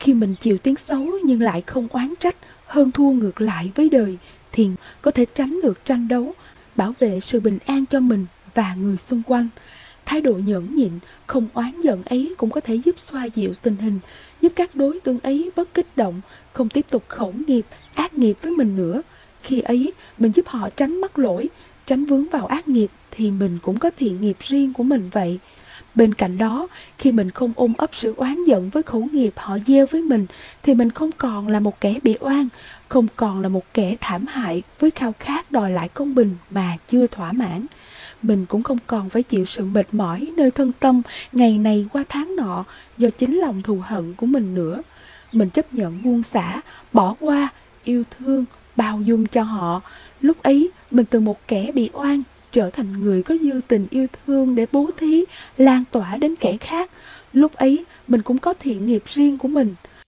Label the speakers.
Speaker 1: Khi mình chịu tiếng xấu nhưng lại không oán trách, hơn thua ngược lại với đời, thì có thể tránh được tranh đấu, bảo vệ sự bình an cho mình và người xung quanh. Thái độ nhẫn nhịn, không oán giận ấy cũng có thể giúp xoa dịu tình hình, giúp các đối tượng ấy bớt kích động, không tiếp tục khẩu nghiệp, ác nghiệp với mình nữa. Khi ấy, mình giúp họ tránh mắc lỗi, tránh vướng vào ác nghiệp thì mình cũng có thiện nghiệp riêng của mình vậy. Bên cạnh đó, khi mình không ôm ấp sự oán giận với khẩu nghiệp họ gieo với mình, thì mình không còn là một kẻ bị oan, không còn là một kẻ thảm hại với khao khát đòi lại công bình mà chưa thỏa mãn. Mình cũng không còn phải chịu sự mệt mỏi nơi thân tâm ngày này qua tháng nọ do chính lòng thù hận của mình nữa. Mình chấp nhận buông xả, bỏ qua, yêu thương, bao dung cho họ. Lúc ấy, mình từ một kẻ bị oan trở thành người có dư tình yêu thương để bố thí, lan tỏa đến kẻ khác. Lúc ấy, mình cũng có thiện nghiệp riêng của mình.